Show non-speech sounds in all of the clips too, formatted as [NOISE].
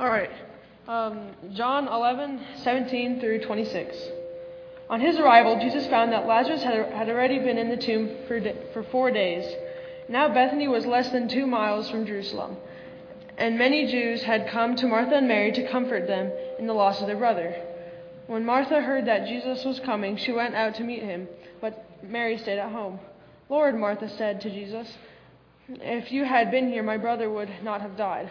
All right. Um, John 11, 17 through 26. On his arrival, Jesus found that Lazarus had, had already been in the tomb for, for four days. Now Bethany was less than two miles from Jerusalem, and many Jews had come to Martha and Mary to comfort them in the loss of their brother. When Martha heard that Jesus was coming, she went out to meet him, but Mary stayed at home. Lord, Martha said to Jesus, if you had been here, my brother would not have died.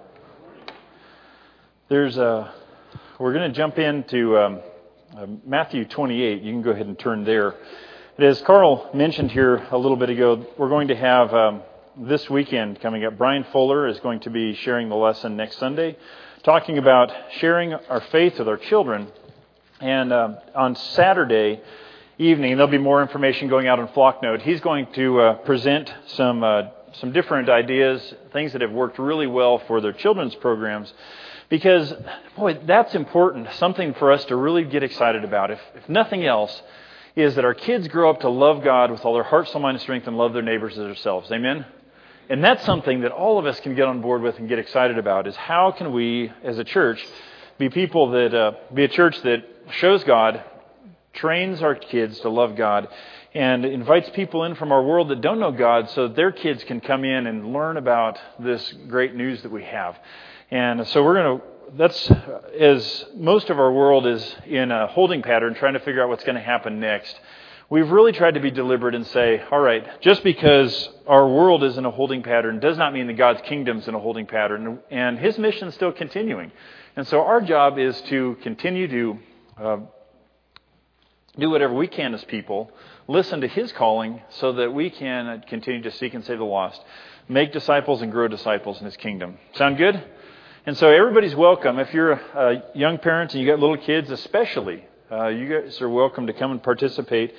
There's a, we're going to jump into um, uh, Matthew 28. You can go ahead and turn there. As Carl mentioned here a little bit ago, we're going to have um, this weekend coming up. Brian Fuller is going to be sharing the lesson next Sunday, talking about sharing our faith with our children. And um, on Saturday evening, there'll be more information going out on Flocknote. He's going to uh, present some. Uh, some different ideas, things that have worked really well for their children's programs. Because, boy, that's important, something for us to really get excited about. If, if nothing else, is that our kids grow up to love God with all their heart, soul, mind, and strength and love their neighbors as themselves. Amen? And that's something that all of us can get on board with and get excited about is how can we, as a church, be people that, uh, be a church that shows God, trains our kids to love God, and invites people in from our world that don't know God so their kids can come in and learn about this great news that we have. And so we're going to, that's as most of our world is in a holding pattern trying to figure out what's going to happen next. We've really tried to be deliberate and say, all right, just because our world is in a holding pattern does not mean that God's kingdom's in a holding pattern, and His mission is still continuing. And so our job is to continue to uh, do whatever we can as people listen to His calling so that we can continue to seek and save the lost, make disciples and grow disciples in His kingdom. Sound good? And so everybody's welcome. If you're a young parent and you got little kids, especially, uh, you guys are welcome to come and participate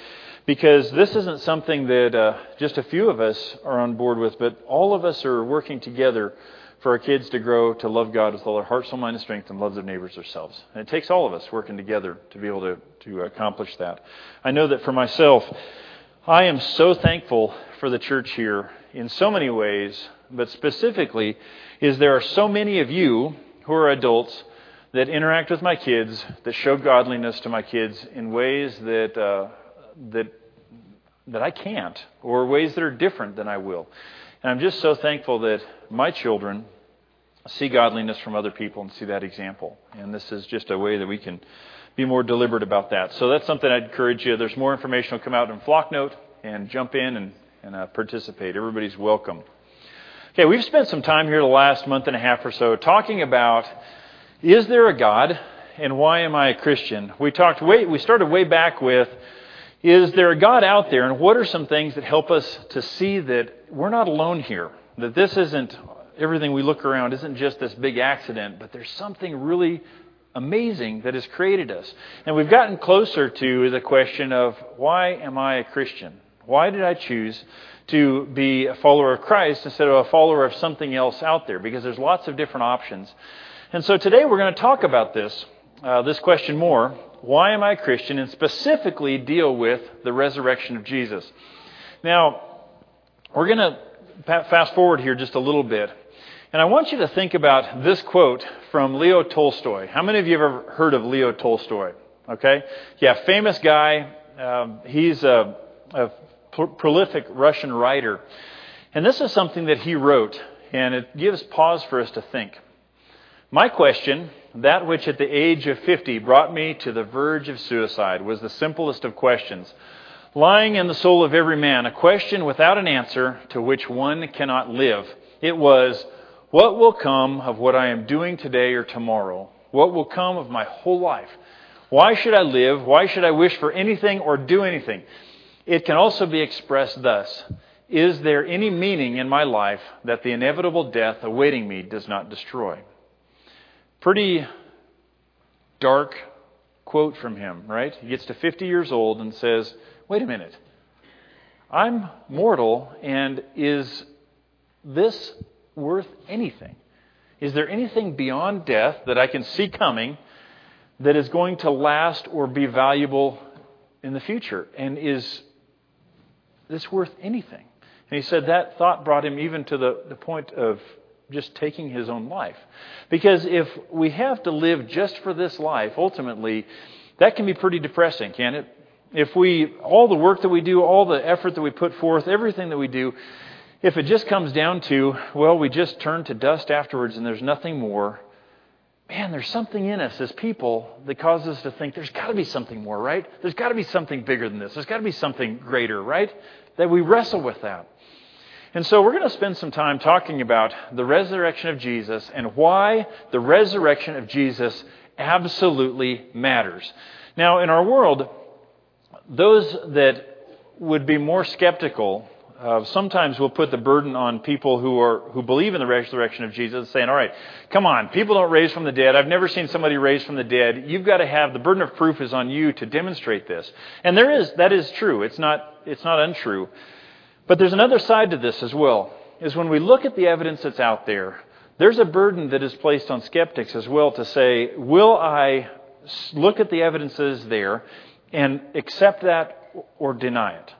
because this isn't something that uh, just a few of us are on board with, but all of us are working together for our kids to grow to love God with all their heart, soul, mind, and strength, and love their neighbors themselves. And it takes all of us working together to be able to, to accomplish that. I know that for myself, I am so thankful for the church here in so many ways, but specifically, is there are so many of you who are adults that interact with my kids, that show godliness to my kids in ways that uh, that that I can't, or ways that are different than I will. And I'm just so thankful that my children see godliness from other people and see that example. And this is just a way that we can be more deliberate about that. So that's something I'd encourage you. There's more information will come out in Flocknote and jump in and, and uh, participate. Everybody's welcome. Okay, we've spent some time here the last month and a half or so talking about is there a God and why am I a Christian? We talked way, we started way back with is there a God out there, and what are some things that help us to see that we're not alone here? That this isn't everything we look around isn't just this big accident, but there's something really amazing that has created us. And we've gotten closer to the question of why am I a Christian? Why did I choose to be a follower of Christ instead of a follower of something else out there? Because there's lots of different options. And so today we're going to talk about this, uh, this question more why am I a Christian, and specifically deal with the resurrection of Jesus. Now, we're going to fast forward here just a little bit. And I want you to think about this quote from Leo Tolstoy. How many of you have ever heard of Leo Tolstoy? Okay? Yeah, famous guy. Um, he's a, a prolific Russian writer. And this is something that he wrote, and it gives pause for us to think. My question that which at the age of 50 brought me to the verge of suicide was the simplest of questions. Lying in the soul of every man, a question without an answer to which one cannot live. It was, What will come of what I am doing today or tomorrow? What will come of my whole life? Why should I live? Why should I wish for anything or do anything? It can also be expressed thus Is there any meaning in my life that the inevitable death awaiting me does not destroy? Pretty dark quote from him, right? He gets to 50 years old and says, Wait a minute. I'm mortal, and is this worth anything? Is there anything beyond death that I can see coming that is going to last or be valuable in the future? And is this worth anything? And he said that thought brought him even to the, the point of just taking his own life. Because if we have to live just for this life, ultimately, that can be pretty depressing, can't it? If we, all the work that we do, all the effort that we put forth, everything that we do, if it just comes down to, well, we just turn to dust afterwards and there's nothing more, man, there's something in us as people that causes us to think there's got to be something more, right? There's got to be something bigger than this. There's got to be something greater, right? That we wrestle with that. And so we're going to spend some time talking about the resurrection of Jesus and why the resurrection of Jesus absolutely matters. Now, in our world, those that would be more skeptical uh, sometimes we'll put the burden on people who are who believe in the resurrection of Jesus, saying, "All right, come on, people don't raise from the dead. I've never seen somebody raise from the dead. You've got to have the burden of proof is on you to demonstrate this." And there is that is true. It's not it's not untrue. But there's another side to this as well. Is when we look at the evidence that's out there, there's a burden that is placed on skeptics as well to say, "Will I look at the evidences there and accept that or deny it?"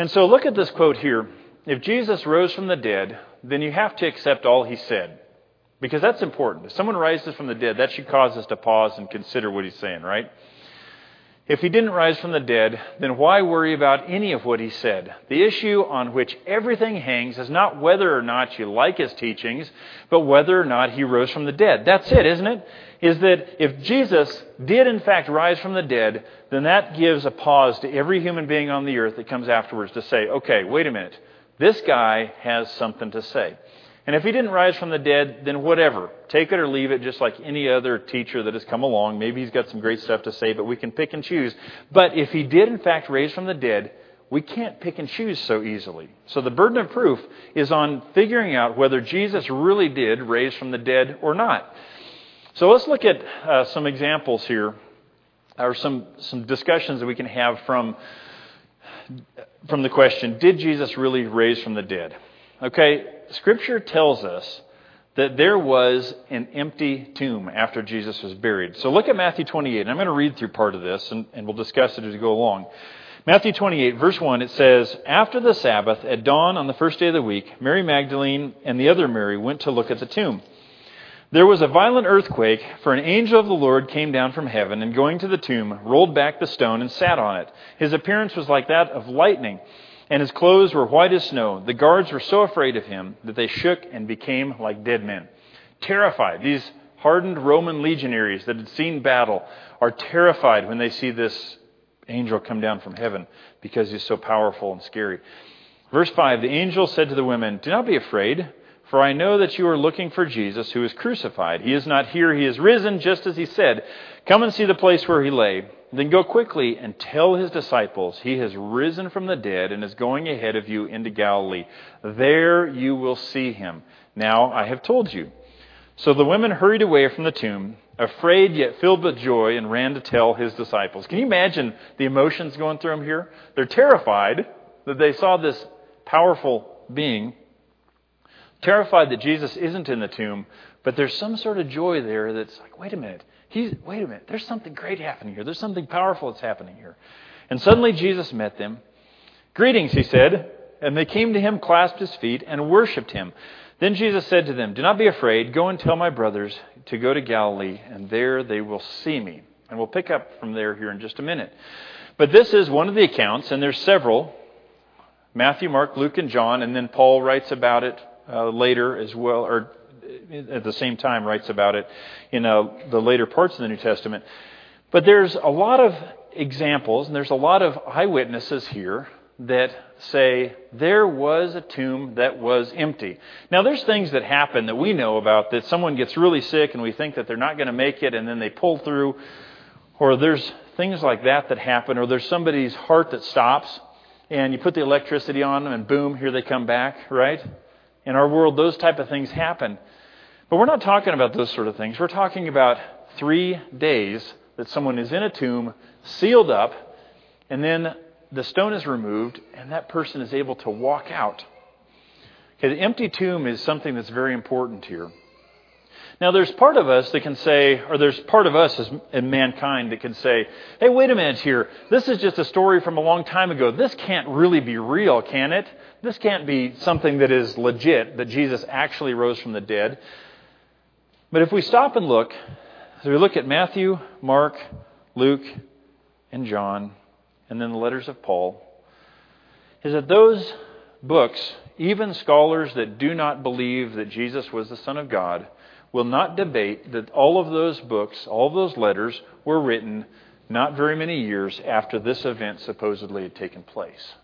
And so look at this quote here. If Jesus rose from the dead, then you have to accept all he said. Because that's important. If someone rises from the dead, that should cause us to pause and consider what he's saying, right? If he didn't rise from the dead, then why worry about any of what he said? The issue on which everything hangs is not whether or not you like his teachings, but whether or not he rose from the dead. That's it, isn't it? Is that if Jesus did in fact rise from the dead, then that gives a pause to every human being on the earth that comes afterwards to say, okay, wait a minute. This guy has something to say. And if he didn't rise from the dead, then whatever. Take it or leave it, just like any other teacher that has come along. Maybe he's got some great stuff to say, but we can pick and choose. But if he did, in fact, raise from the dead, we can't pick and choose so easily. So the burden of proof is on figuring out whether Jesus really did raise from the dead or not. So let's look at uh, some examples here or some, some discussions that we can have from, from the question Did Jesus really raise from the dead? Okay, Scripture tells us that there was an empty tomb after Jesus was buried. So look at Matthew 28. I'm going to read through part of this, and, and we'll discuss it as we go along. Matthew 28, verse 1, it says, After the Sabbath, at dawn on the first day of the week, Mary Magdalene and the other Mary went to look at the tomb. There was a violent earthquake, for an angel of the Lord came down from heaven, and going to the tomb, rolled back the stone and sat on it. His appearance was like that of lightning, and his clothes were white as snow. The guards were so afraid of him that they shook and became like dead men. Terrified, these hardened Roman legionaries that had seen battle are terrified when they see this angel come down from heaven because he's so powerful and scary. Verse 5 The angel said to the women, Do not be afraid. For I know that you are looking for Jesus who is crucified. He is not here, he is risen, just as he said. Come and see the place where he lay. Then go quickly and tell his disciples, He has risen from the dead and is going ahead of you into Galilee. There you will see him. Now I have told you. So the women hurried away from the tomb, afraid yet filled with joy, and ran to tell his disciples. Can you imagine the emotions going through them here? They're terrified that they saw this powerful being terrified that Jesus isn't in the tomb, but there's some sort of joy there that's like, wait a minute, he's wait a minute, there's something great happening here. There's something powerful that's happening here. And suddenly Jesus met them. Greetings, he said, and they came to him, clasped his feet, and worshipped him. Then Jesus said to them, Do not be afraid. Go and tell my brothers to go to Galilee, and there they will see me. And we'll pick up from there here in just a minute. But this is one of the accounts, and there's several Matthew, Mark, Luke, and John, and then Paul writes about it uh, later as well, or at the same time writes about it in uh, the later parts of the New Testament. But there's a lot of examples, and there's a lot of eyewitnesses here that say there was a tomb that was empty. Now, there's things that happen that we know about that someone gets really sick and we think that they're not going to make it, and then they pull through, or there's things like that that happen, or there's somebody's heart that stops, and you put the electricity on them, and boom, here they come back, right? In our world, those type of things happen. But we're not talking about those sort of things. We're talking about three days that someone is in a tomb, sealed up, and then the stone is removed, and that person is able to walk out. Okay, the empty tomb is something that's very important here. Now, there's part of us that can say, or there's part of us as in mankind that can say, hey, wait a minute here. This is just a story from a long time ago. This can't really be real, can it? This can't be something that is legit, that Jesus actually rose from the dead. But if we stop and look, as we look at Matthew, Mark, Luke, and John, and then the letters of Paul, is that those books, even scholars that do not believe that Jesus was the Son of God, will not debate that all of those books, all of those letters, were written not very many years after this event supposedly had taken place.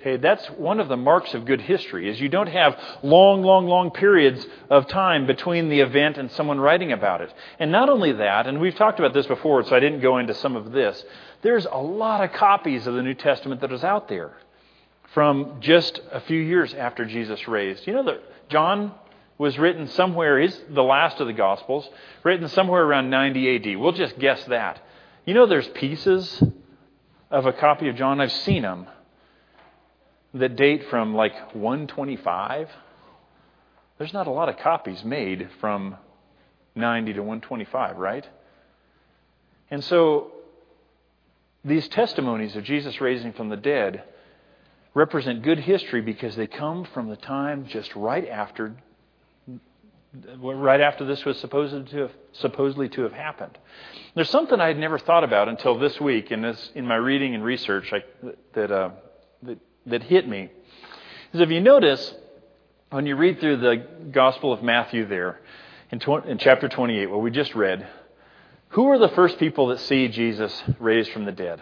Okay, that's one of the marks of good history is you don't have long, long, long periods of time between the event and someone writing about it. And not only that, and we've talked about this before, so I didn't go into some of this. There's a lot of copies of the New Testament that is out there from just a few years after Jesus raised. You know that John was written somewhere, is the last of the Gospels, written somewhere around 90 AD. We'll just guess that. You know there's pieces of a copy of John. I've seen them that date from like 125. There's not a lot of copies made from 90 to 125, right? And so these testimonies of Jesus raising from the dead represent good history because they come from the time just right after right after this was supposed to have, supposedly to have happened. There's something I had never thought about until this week in this in my reading and research I, that uh, that hit me is if you notice, when you read through the Gospel of Matthew there, in, tw- in chapter 28, what we just read, who are the first people that see Jesus raised from the dead?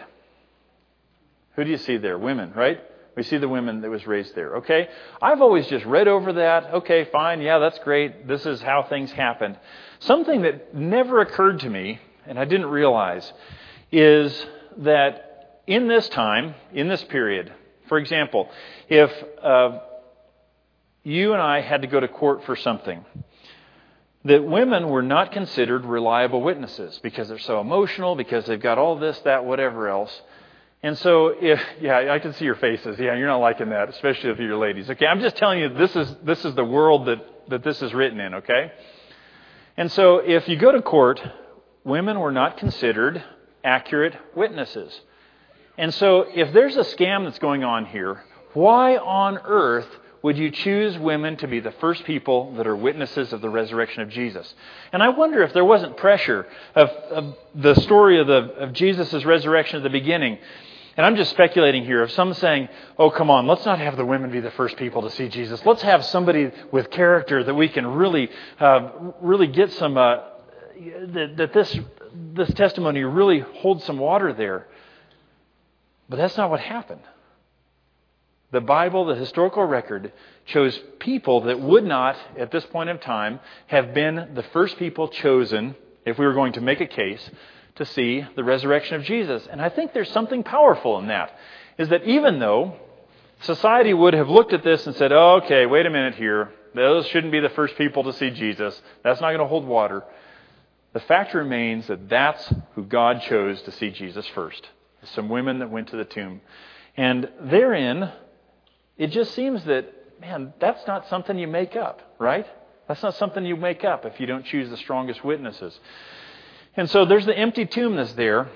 Who do you see there? Women, right? We see the women that was raised there. Okay? I've always just read over that. Okay, fine. Yeah, that's great. This is how things happened. Something that never occurred to me, and I didn't realize, is that in this time, in this period, for example, if uh, you and I had to go to court for something, that women were not considered reliable witnesses because they're so emotional, because they've got all this, that, whatever else. And so, if [LAUGHS] yeah, I can see your faces. Yeah, you're not liking that, especially if you're ladies. Okay, I'm just telling you this is this is the world that that this is written in. Okay, and so if you go to court, women were not considered accurate witnesses. And so, if there's a scam that's going on here, why on earth would you choose women to be the first people that are witnesses of the resurrection of Jesus? And I wonder if there wasn't pressure of, of the story of, of Jesus' resurrection at the beginning. And I'm just speculating here of some saying, oh, come on, let's not have the women be the first people to see Jesus. Let's have somebody with character that we can really, uh, really get some, uh, that, that this, this testimony really holds some water there. But that's not what happened. The Bible, the historical record, chose people that would not, at this point in time, have been the first people chosen, if we were going to make a case, to see the resurrection of Jesus. And I think there's something powerful in that. Is that even though society would have looked at this and said, oh, okay, wait a minute here, those shouldn't be the first people to see Jesus, that's not going to hold water, the fact remains that that's who God chose to see Jesus first some women that went to the tomb. And therein, it just seems that, man, that's not something you make up, right? That's not something you make up if you don't choose the strongest witnesses. And so there's the empty tomb that's there.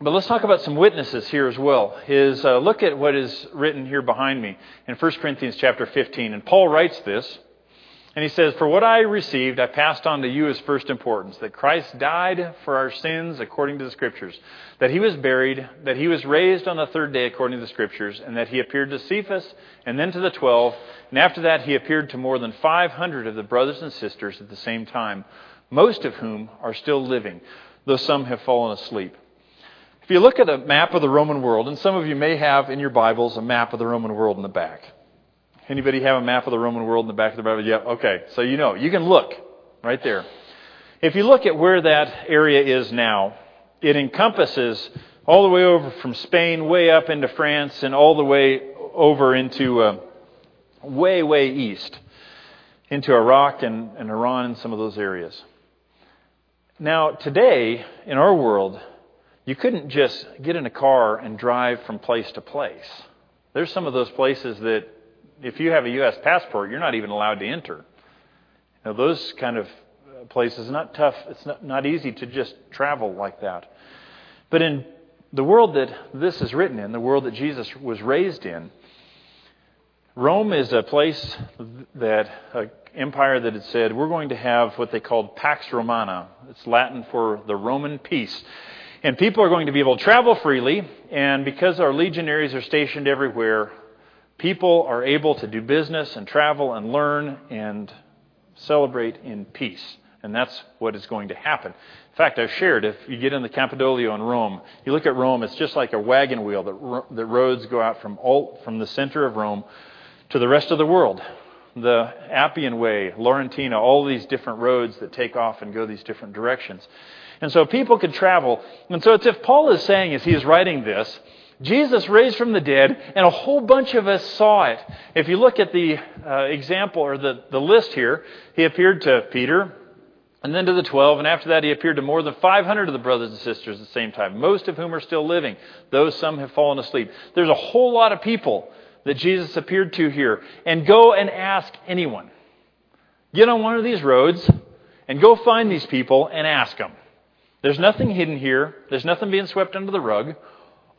But let's talk about some witnesses here as well. Is uh, look at what is written here behind me in 1 Corinthians chapter 15. And Paul writes this. And he says, For what I received, I passed on to you as first importance that Christ died for our sins according to the Scriptures, that he was buried, that he was raised on the third day according to the Scriptures, and that he appeared to Cephas and then to the twelve. And after that, he appeared to more than 500 of the brothers and sisters at the same time, most of whom are still living, though some have fallen asleep. If you look at a map of the Roman world, and some of you may have in your Bibles a map of the Roman world in the back. Anybody have a map of the Roman world in the back of the Bible? Yeah, okay. So you know, you can look right there. If you look at where that area is now, it encompasses all the way over from Spain, way up into France, and all the way over into uh, way, way east into Iraq and, and Iran and some of those areas. Now, today, in our world, you couldn't just get in a car and drive from place to place. There's some of those places that, if you have a U.S. passport, you're not even allowed to enter. Now, those kind of places, not tough, it's not, not easy to just travel like that. But in the world that this is written in, the world that Jesus was raised in, Rome is a place that, an empire that had said, we're going to have what they called Pax Romana. It's Latin for the Roman peace. And people are going to be able to travel freely, and because our legionaries are stationed everywhere, people are able to do business and travel and learn and celebrate in peace. And that's what is going to happen. In fact, I've shared if you get in the Campidoglio in Rome, you look at Rome, it's just like a wagon wheel that the roads go out from all, from the center of Rome to the rest of the world. The Appian Way, Laurentina, all these different roads that take off and go these different directions. And so people could travel. And so it's if Paul is saying as he is writing this, Jesus raised from the dead, and a whole bunch of us saw it. If you look at the uh, example or the, the list here, he appeared to Peter, and then to the 12, and after that he appeared to more than 500 of the brothers and sisters at the same time, most of whom are still living, though some have fallen asleep. There's a whole lot of people that Jesus appeared to here. And go and ask anyone. Get on one of these roads and go find these people and ask them. There's nothing hidden here, there's nothing being swept under the rug.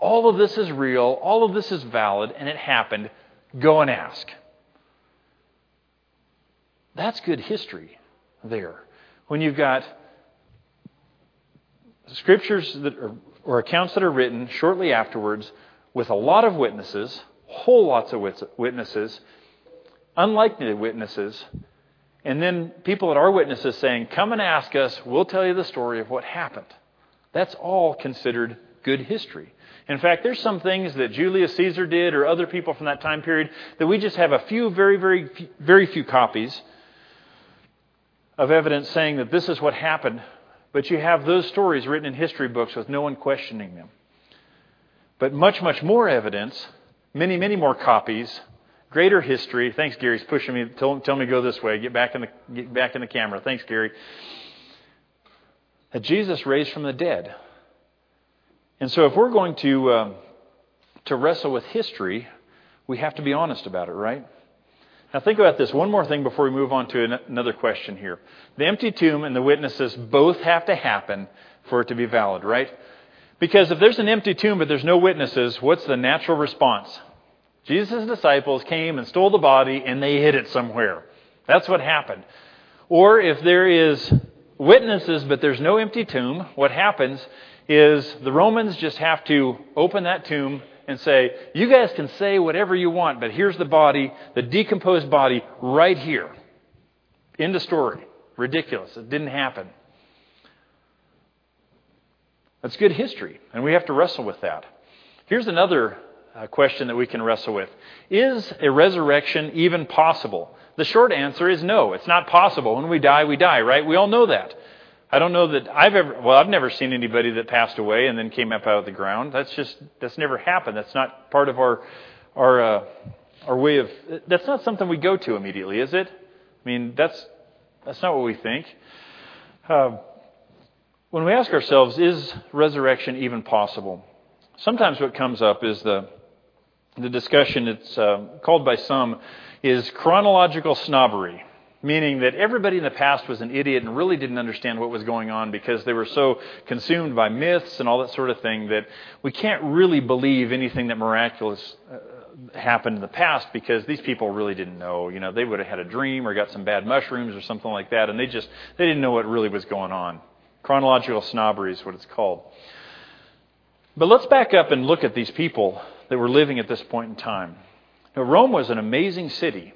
All of this is real, all of this is valid, and it happened. Go and ask. That's good history there. When you've got scriptures that are, or accounts that are written shortly afterwards with a lot of witnesses, whole lots of witnesses, unlikely witnesses, and then people that are witnesses saying, Come and ask us, we'll tell you the story of what happened. That's all considered good history. In fact, there's some things that Julius Caesar did or other people from that time period that we just have a few, very, very, very few copies of evidence saying that this is what happened. But you have those stories written in history books with no one questioning them. But much, much more evidence many, many more copies, greater history. Thanks, Gary's pushing me. Tell, tell me to go this way. Get back in the get back in the camera. Thanks, Gary. That Jesus raised from the dead. And so, if we're going to um, to wrestle with history, we have to be honest about it, right? Now, think about this. One more thing before we move on to another question here. The empty tomb and the witnesses both have to happen for it to be valid, right? Because if there's an empty tomb but there's no witnesses, what's the natural response? Jesus' disciples came and stole the body and they hid it somewhere. That's what happened. Or if there is witnesses but there's no empty tomb, what happens is the Romans just have to open that tomb and say, You guys can say whatever you want, but here's the body, the decomposed body, right here. End of story. Ridiculous. It didn't happen. That's good history, and we have to wrestle with that. Here's another uh, question that we can wrestle with Is a resurrection even possible? The short answer is no, it's not possible. When we die, we die, right? We all know that. I don't know that I've ever, well, I've never seen anybody that passed away and then came up out of the ground. That's just, that's never happened. That's not part of our, our, uh, our way of, that's not something we go to immediately, is it? I mean, that's, that's not what we think. Uh, when we ask ourselves, is resurrection even possible? Sometimes what comes up is the, the discussion, it's uh, called by some, is chronological snobbery, meaning that everybody in the past was an idiot and really didn't understand what was going on because they were so consumed by myths and all that sort of thing that we can't really believe anything that miraculous uh, happened in the past because these people really didn't know. You know, they would have had a dream or got some bad mushrooms or something like that, and they just they didn't know what really was going on. Chronological snobbery is what it's called. But let's back up and look at these people that were living at this point in time. Now, Rome was an amazing city.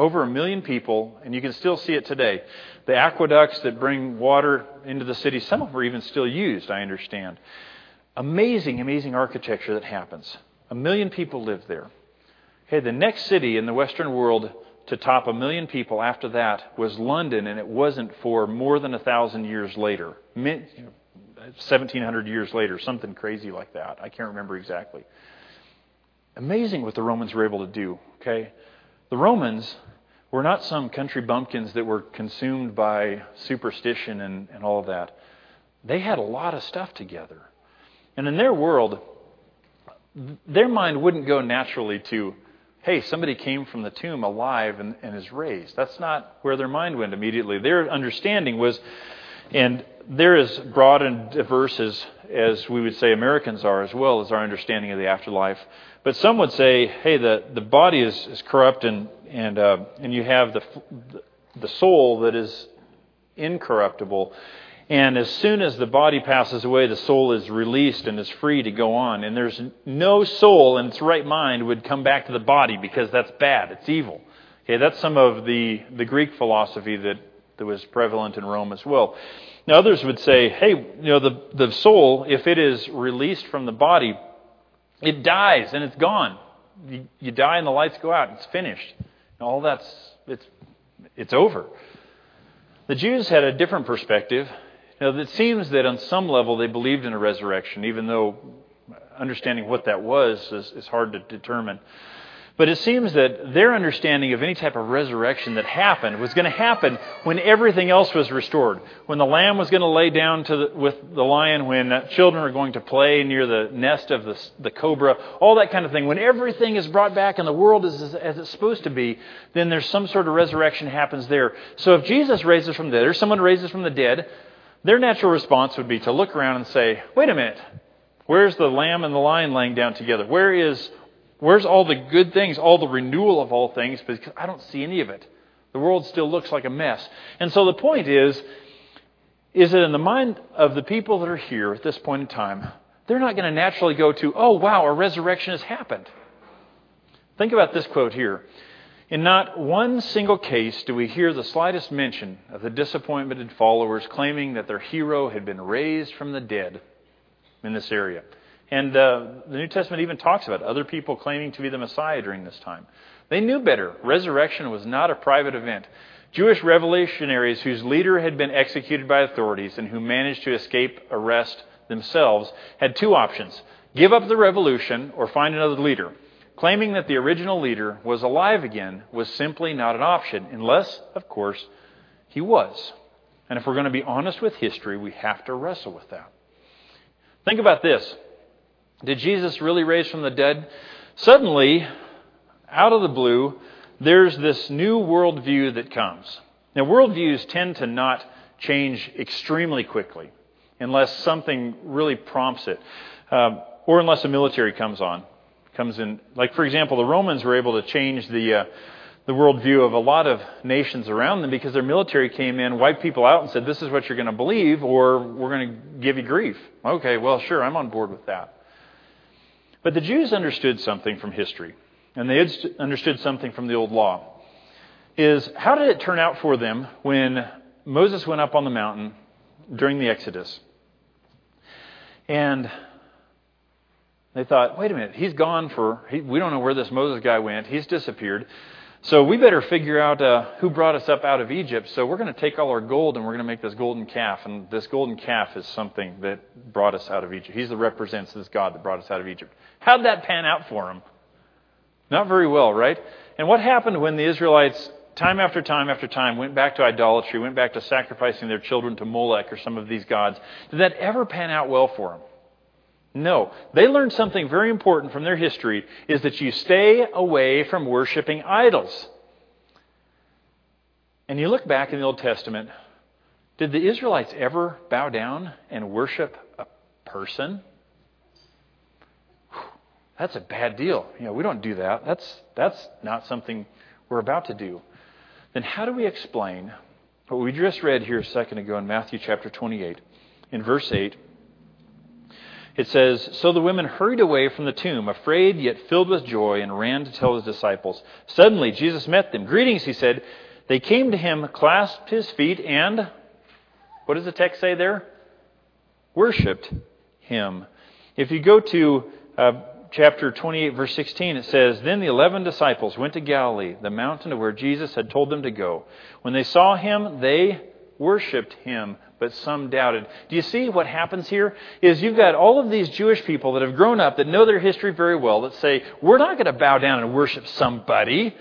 Over a million people, and you can still see it today. The aqueducts that bring water into the city, some of them are even still used, I understand. Amazing, amazing architecture that happens. A million people live there. Okay, the next city in the Western world to top a million people after that was London, and it wasn't for more than a thousand years later. 1700 years later, something crazy like that. I can't remember exactly. Amazing what the Romans were able to do, okay? The Romans were not some country bumpkins that were consumed by superstition and, and all of that. They had a lot of stuff together. And in their world, their mind wouldn't go naturally to, hey, somebody came from the tomb alive and, and is raised. That's not where their mind went immediately. Their understanding was, and they're as broad and diverse as, as we would say Americans are, as well as our understanding of the afterlife. But some would say, hey, the, the body is, is corrupt and, and, uh, and you have the, the soul that is incorruptible. And as soon as the body passes away, the soul is released and is free to go on. And there's no soul in its right mind would come back to the body because that's bad. It's evil. Okay, that's some of the, the Greek philosophy that, that was prevalent in Rome as well. Now, others would say, hey, you know, the, the soul, if it is released from the body, it dies and it's gone. You, you die and the lights go out. It's finished. All that's, it's, it's over. The Jews had a different perspective. Now, it seems that on some level they believed in a resurrection, even though understanding what that was is, is hard to determine. But it seems that their understanding of any type of resurrection that happened was going to happen when everything else was restored. When the lamb was going to lay down the, with the lion, when children are going to play near the nest of the, the, cobra, all that kind of thing. When everything is brought back and the world is as, as it's supposed to be, then there's some sort of resurrection happens there. So if Jesus raises from the dead, or someone raises from the dead, their natural response would be to look around and say, wait a minute, where's the lamb and the lion laying down together? Where is Where's all the good things, all the renewal of all things? Because I don't see any of it. The world still looks like a mess. And so the point is, is that in the mind of the people that are here at this point in time, they're not going to naturally go to, oh, wow, a resurrection has happened. Think about this quote here. In not one single case do we hear the slightest mention of the disappointed followers claiming that their hero had been raised from the dead in this area. And uh, the New Testament even talks about other people claiming to be the Messiah during this time. They knew better. Resurrection was not a private event. Jewish revolutionaries whose leader had been executed by authorities and who managed to escape arrest themselves had two options give up the revolution or find another leader. Claiming that the original leader was alive again was simply not an option, unless, of course, he was. And if we're going to be honest with history, we have to wrestle with that. Think about this. Did Jesus really raise from the dead? Suddenly, out of the blue, there's this new worldview that comes. Now, worldviews tend to not change extremely quickly unless something really prompts it, um, or unless a military comes on, comes in. Like, for example, the Romans were able to change the uh, the worldview of a lot of nations around them because their military came in, wiped people out, and said, "This is what you're going to believe, or we're going to give you grief." Okay, well, sure, I'm on board with that. But the Jews understood something from history, and they understood something from the old law. Is how did it turn out for them when Moses went up on the mountain during the Exodus? And they thought, wait a minute, he's gone for, he, we don't know where this Moses guy went. He's disappeared. So we better figure out uh, who brought us up out of Egypt. So we're going to take all our gold and we're going to make this golden calf. And this golden calf is something that brought us out of Egypt. He's the represents this God that brought us out of Egypt. How'd that pan out for him? Not very well, right? And what happened when the Israelites, time after time after time, went back to idolatry, went back to sacrificing their children to Molech or some of these gods? Did that ever pan out well for them? No. They learned something very important from their history is that you stay away from worshiping idols. And you look back in the Old Testament, did the Israelites ever bow down and worship a person? That's a bad deal. You know, we don't do that. That's that's not something we're about to do. Then how do we explain what we just read here a second ago in Matthew chapter 28 in verse 8? It says, So the women hurried away from the tomb, afraid yet filled with joy, and ran to tell his disciples. Suddenly Jesus met them. Greetings, he said. They came to him, clasped his feet, and what does the text say there? Worshipped him. If you go to uh, chapter 28, verse 16, it says, Then the eleven disciples went to Galilee, the mountain to where Jesus had told them to go. When they saw him, they worshipped him, but some doubted. Do you see what happens here? Is you've got all of these Jewish people that have grown up, that know their history very well, that say, we're not going to bow down and worship somebody.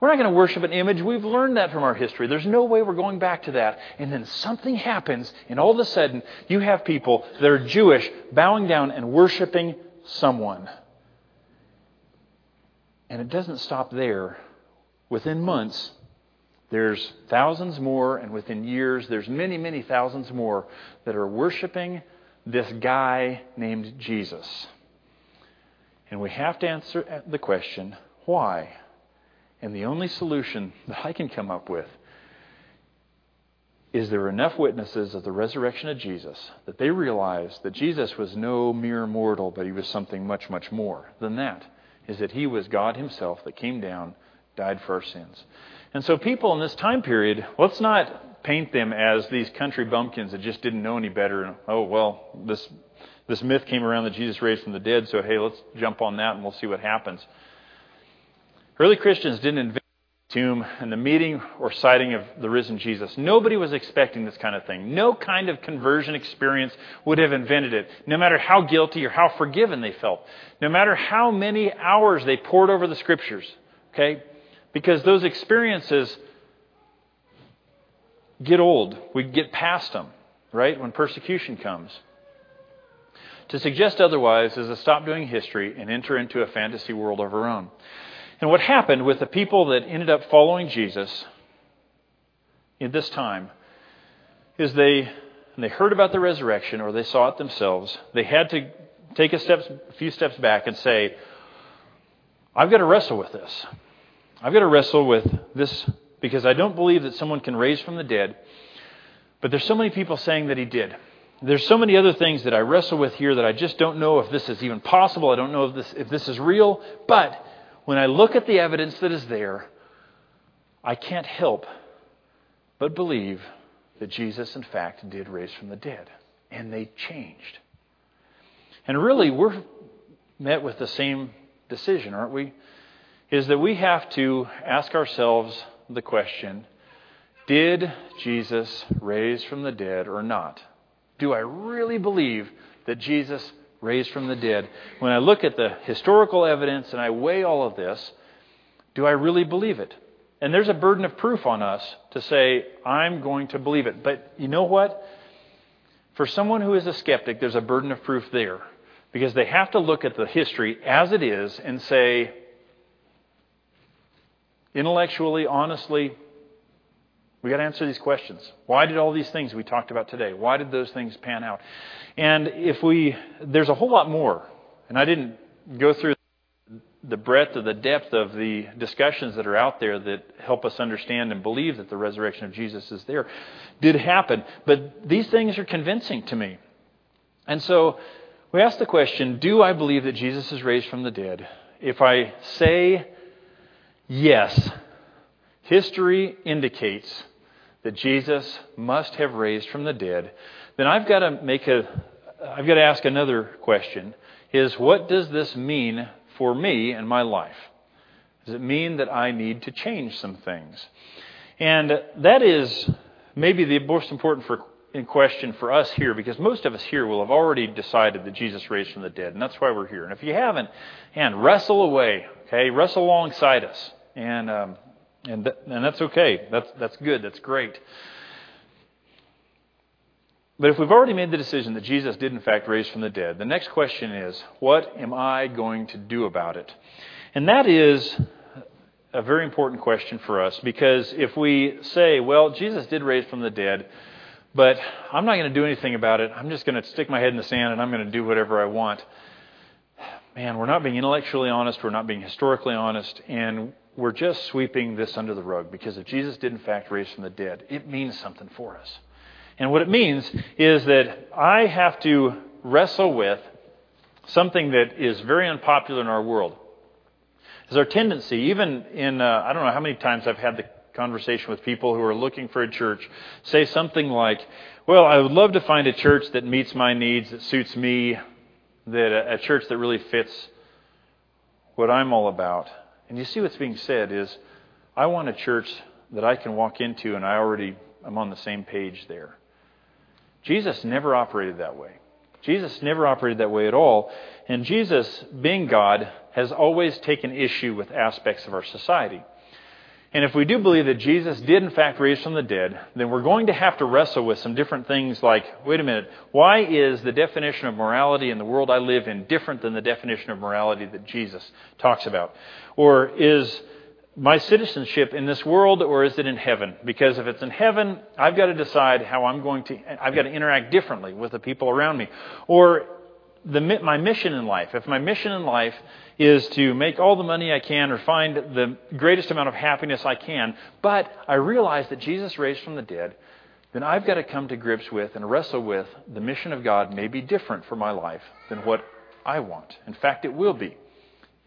We're not going to worship an image. We've learned that from our history. There's no way we're going back to that. And then something happens, and all of a sudden, you have people that are Jewish bowing down and worshiping someone. And it doesn't stop there. Within months, there's thousands more, and within years, there's many, many thousands more that are worshiping this guy named Jesus. And we have to answer the question why? And the only solution [LAUGHS] that I can come up with is there enough witnesses of the resurrection of Jesus that they realized that Jesus was no mere mortal, but he was something much, much more than that? Is that he was God himself that came down, died for our sins. And so, people in this time period, let's not paint them as these country bumpkins that just didn't know any better. Oh, well, this, this myth came around that Jesus raised from the dead, so hey, let's jump on that and we'll see what happens. Early Christians didn't invent the tomb and the meeting or sighting of the risen Jesus. Nobody was expecting this kind of thing. No kind of conversion experience would have invented it, no matter how guilty or how forgiven they felt, no matter how many hours they poured over the scriptures. Okay? Because those experiences get old. We get past them, right? When persecution comes. To suggest otherwise is to stop doing history and enter into a fantasy world of our own. And what happened with the people that ended up following Jesus in this time is they they heard about the resurrection or they saw it themselves, they had to take a, steps, a few steps back and say, I've got to wrestle with this. I've got to wrestle with this because I don't believe that someone can raise from the dead. But there's so many people saying that he did. There's so many other things that I wrestle with here that I just don't know if this is even possible. I don't know if this, if this is real. But when I look at the evidence that is there, I can't help but believe that Jesus, in fact, did raise from the dead. And they changed. And really, we're met with the same decision, aren't we? Is that we have to ask ourselves the question Did Jesus raise from the dead or not? Do I really believe that Jesus raised from the dead? When I look at the historical evidence and I weigh all of this, do I really believe it? And there's a burden of proof on us to say, I'm going to believe it. But you know what? For someone who is a skeptic, there's a burden of proof there. Because they have to look at the history as it is and say, intellectually, honestly, we got to answer these questions. Why did all these things we talked about today? Why did those things pan out? And if we, there's a whole lot more, and I didn't go through the breadth or the depth of the discussions that are out there that help us understand and believe that the resurrection of Jesus is there, did happen. But these things are convincing to me. And so we ask the question do I believe that Jesus is raised from the dead? If I say Yes, history indicates that Jesus must have raised from the dead. Then I've got to make a I've got to ask another question is what does this mean for me and my life? Does it mean that I need to change some things? And that is maybe the most important for, question for us here because most of us here will have already decided that Jesus raised from the dead, and that's why we're here. And if you haven't, and wrestle away, okay, wrestle alongside us and um, and th- and that's okay. That's that's good. That's great. But if we've already made the decision that Jesus did in fact raise from the dead, the next question is, what am I going to do about it? And that is a very important question for us because if we say, well, Jesus did raise from the dead, but I'm not going to do anything about it. I'm just going to stick my head in the sand and I'm going to do whatever I want. Man, we're not being intellectually honest. We're not being historically honest. And we're just sweeping this under the rug because if Jesus did in fact raise from the dead, it means something for us. And what it means is that I have to wrestle with something that is very unpopular in our world. Is our tendency, even in, uh, I don't know how many times I've had the conversation with people who are looking for a church, say something like, Well, I would love to find a church that meets my needs, that suits me, that a, a church that really fits what I'm all about. And you see what's being said is, I want a church that I can walk into and I already am on the same page there. Jesus never operated that way. Jesus never operated that way at all. And Jesus, being God, has always taken issue with aspects of our society. And if we do believe that Jesus did, in fact, raise from the dead, then we're going to have to wrestle with some different things like wait a minute, why is the definition of morality in the world I live in different than the definition of morality that Jesus talks about? Or is my citizenship in this world or is it in heaven? Because if it's in heaven, I've got to decide how I'm going to, I've got to interact differently with the people around me. Or the, my mission in life. If my mission in life is to make all the money I can or find the greatest amount of happiness I can, but I realize that Jesus raised from the dead, then I've got to come to grips with and wrestle with the mission of God may be different for my life than what I want. In fact, it will be.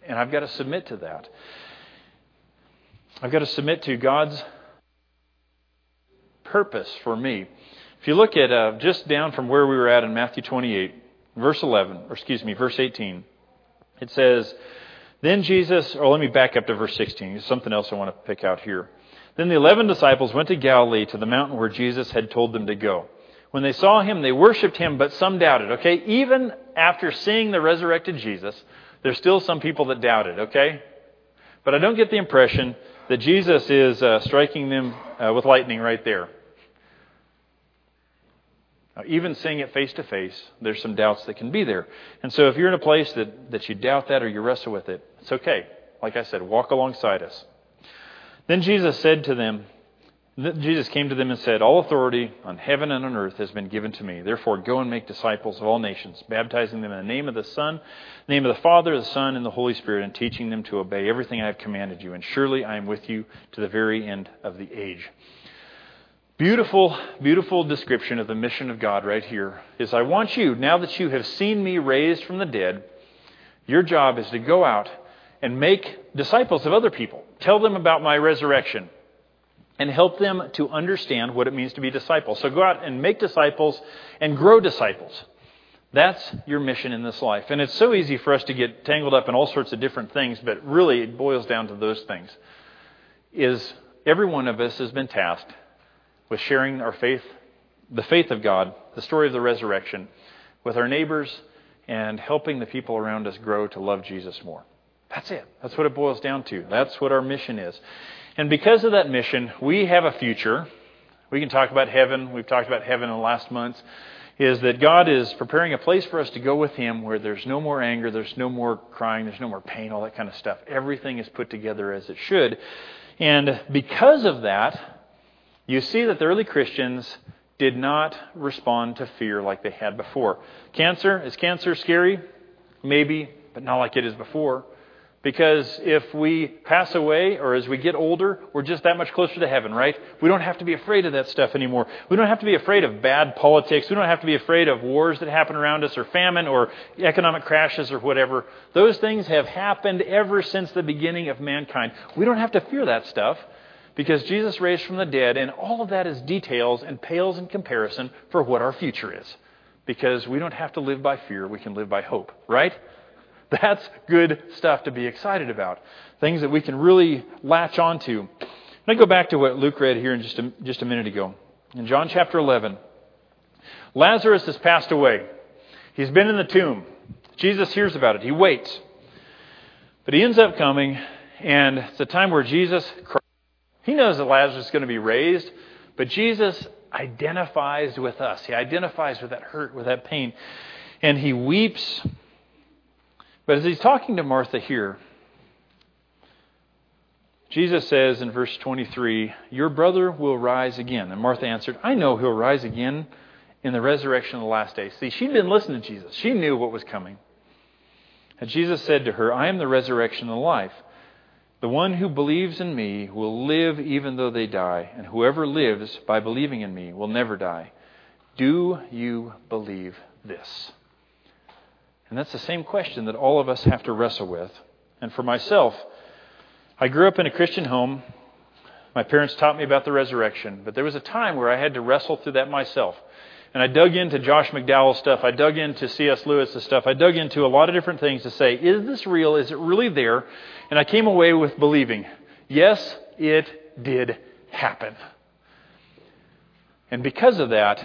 And I've got to submit to that. I've got to submit to God's purpose for me. If you look at uh, just down from where we were at in Matthew 28, verse 11, or excuse me, verse 18, it says, Then Jesus, or let me back up to verse 16. There's something else I want to pick out here. Then the eleven disciples went to Galilee to the mountain where Jesus had told them to go. When they saw him, they worshiped him, but some doubted, okay? Even after seeing the resurrected Jesus, there's still some people that doubted, okay? But I don't get the impression that Jesus is uh, striking them uh, with lightning right there. Now, even seeing it face to face, there's some doubts that can be there. And so if you're in a place that, that you doubt that or you wrestle with it, it's okay. Like I said, walk alongside us. Then Jesus said to them, Jesus came to them and said, All authority on heaven and on earth has been given to me. Therefore, go and make disciples of all nations, baptizing them in the name of the Son, the name of the Father, the Son, and the Holy Spirit, and teaching them to obey everything I have commanded you. And surely I am with you to the very end of the age. Beautiful, beautiful description of the mission of God right here is I want you, now that you have seen me raised from the dead, your job is to go out and make disciples of other people. Tell them about my resurrection and help them to understand what it means to be disciples. So go out and make disciples and grow disciples. That's your mission in this life. And it's so easy for us to get tangled up in all sorts of different things, but really it boils down to those things. Is every one of us has been tasked with sharing our faith, the faith of God, the story of the resurrection, with our neighbors and helping the people around us grow to love Jesus more. That's it. That's what it boils down to. That's what our mission is. And because of that mission, we have a future. We can talk about heaven. We've talked about heaven in the last months. Is that God is preparing a place for us to go with Him where there's no more anger, there's no more crying, there's no more pain, all that kind of stuff. Everything is put together as it should. And because of that, you see that the early Christians did not respond to fear like they had before. Cancer, is cancer scary? Maybe, but not like it is before. Because if we pass away or as we get older, we're just that much closer to heaven, right? We don't have to be afraid of that stuff anymore. We don't have to be afraid of bad politics. We don't have to be afraid of wars that happen around us or famine or economic crashes or whatever. Those things have happened ever since the beginning of mankind. We don't have to fear that stuff because Jesus raised from the dead, and all of that is details and pales in comparison for what our future is. Because we don't have to live by fear, we can live by hope, right? [LAUGHS] That's good stuff to be excited about. Things that we can really latch onto. Let me go back to what Luke read here in just a, just a minute ago. In John chapter 11, Lazarus has passed away. He's been in the tomb. Jesus hears about it. He waits. But he ends up coming, and it's a time where Jesus he knows that Lazarus is going to be raised, but Jesus identifies with us. He identifies with that hurt, with that pain. And he weeps. But as he's talking to Martha here, Jesus says in verse 23, Your brother will rise again. And Martha answered, I know he'll rise again in the resurrection of the last day. See, she'd been listening to Jesus, she knew what was coming. And Jesus said to her, I am the resurrection and the life. The one who believes in me will live even though they die, and whoever lives by believing in me will never die. Do you believe this? And that's the same question that all of us have to wrestle with. And for myself, I grew up in a Christian home. My parents taught me about the resurrection, but there was a time where I had to wrestle through that myself. And I dug into Josh McDowell's stuff. I dug into C.S. Lewis's stuff. I dug into a lot of different things to say, is this real? Is it really there? And I came away with believing, yes, it did happen. And because of that,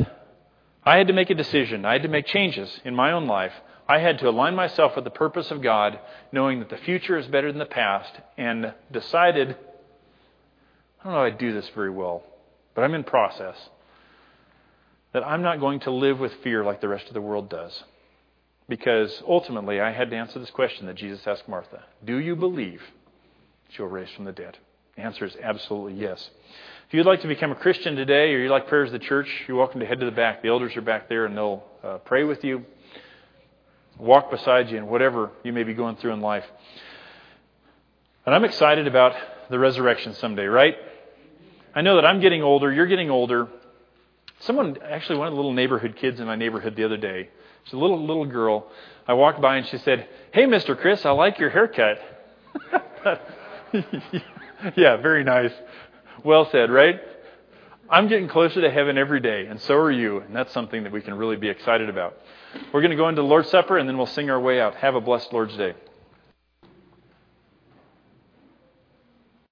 I had to make a decision. I had to make changes in my own life. I had to align myself with the purpose of God, knowing that the future is better than the past, and decided I don't know if I do this very well, but I'm in process. That I'm not going to live with fear like the rest of the world does. Because ultimately, I had to answer this question that Jesus asked Martha Do you believe she'll raise from the dead? The answer is absolutely yes. If you'd like to become a Christian today or you'd like prayers of the church, you're welcome to head to the back. The elders are back there and they'll uh, pray with you, walk beside you in whatever you may be going through in life. And I'm excited about the resurrection someday, right? I know that I'm getting older, you're getting older. Someone, actually, one of the little neighborhood kids in my neighborhood the other day, she's a little little girl. I walked by and she said, "Hey, Mr. Chris, I like your haircut." [LAUGHS] yeah, very nice. Well said, right? I'm getting closer to heaven every day, and so are you, and that's something that we can really be excited about. We're going to go into the Lord's Supper, and then we'll sing our way out. Have a blessed Lord's Day.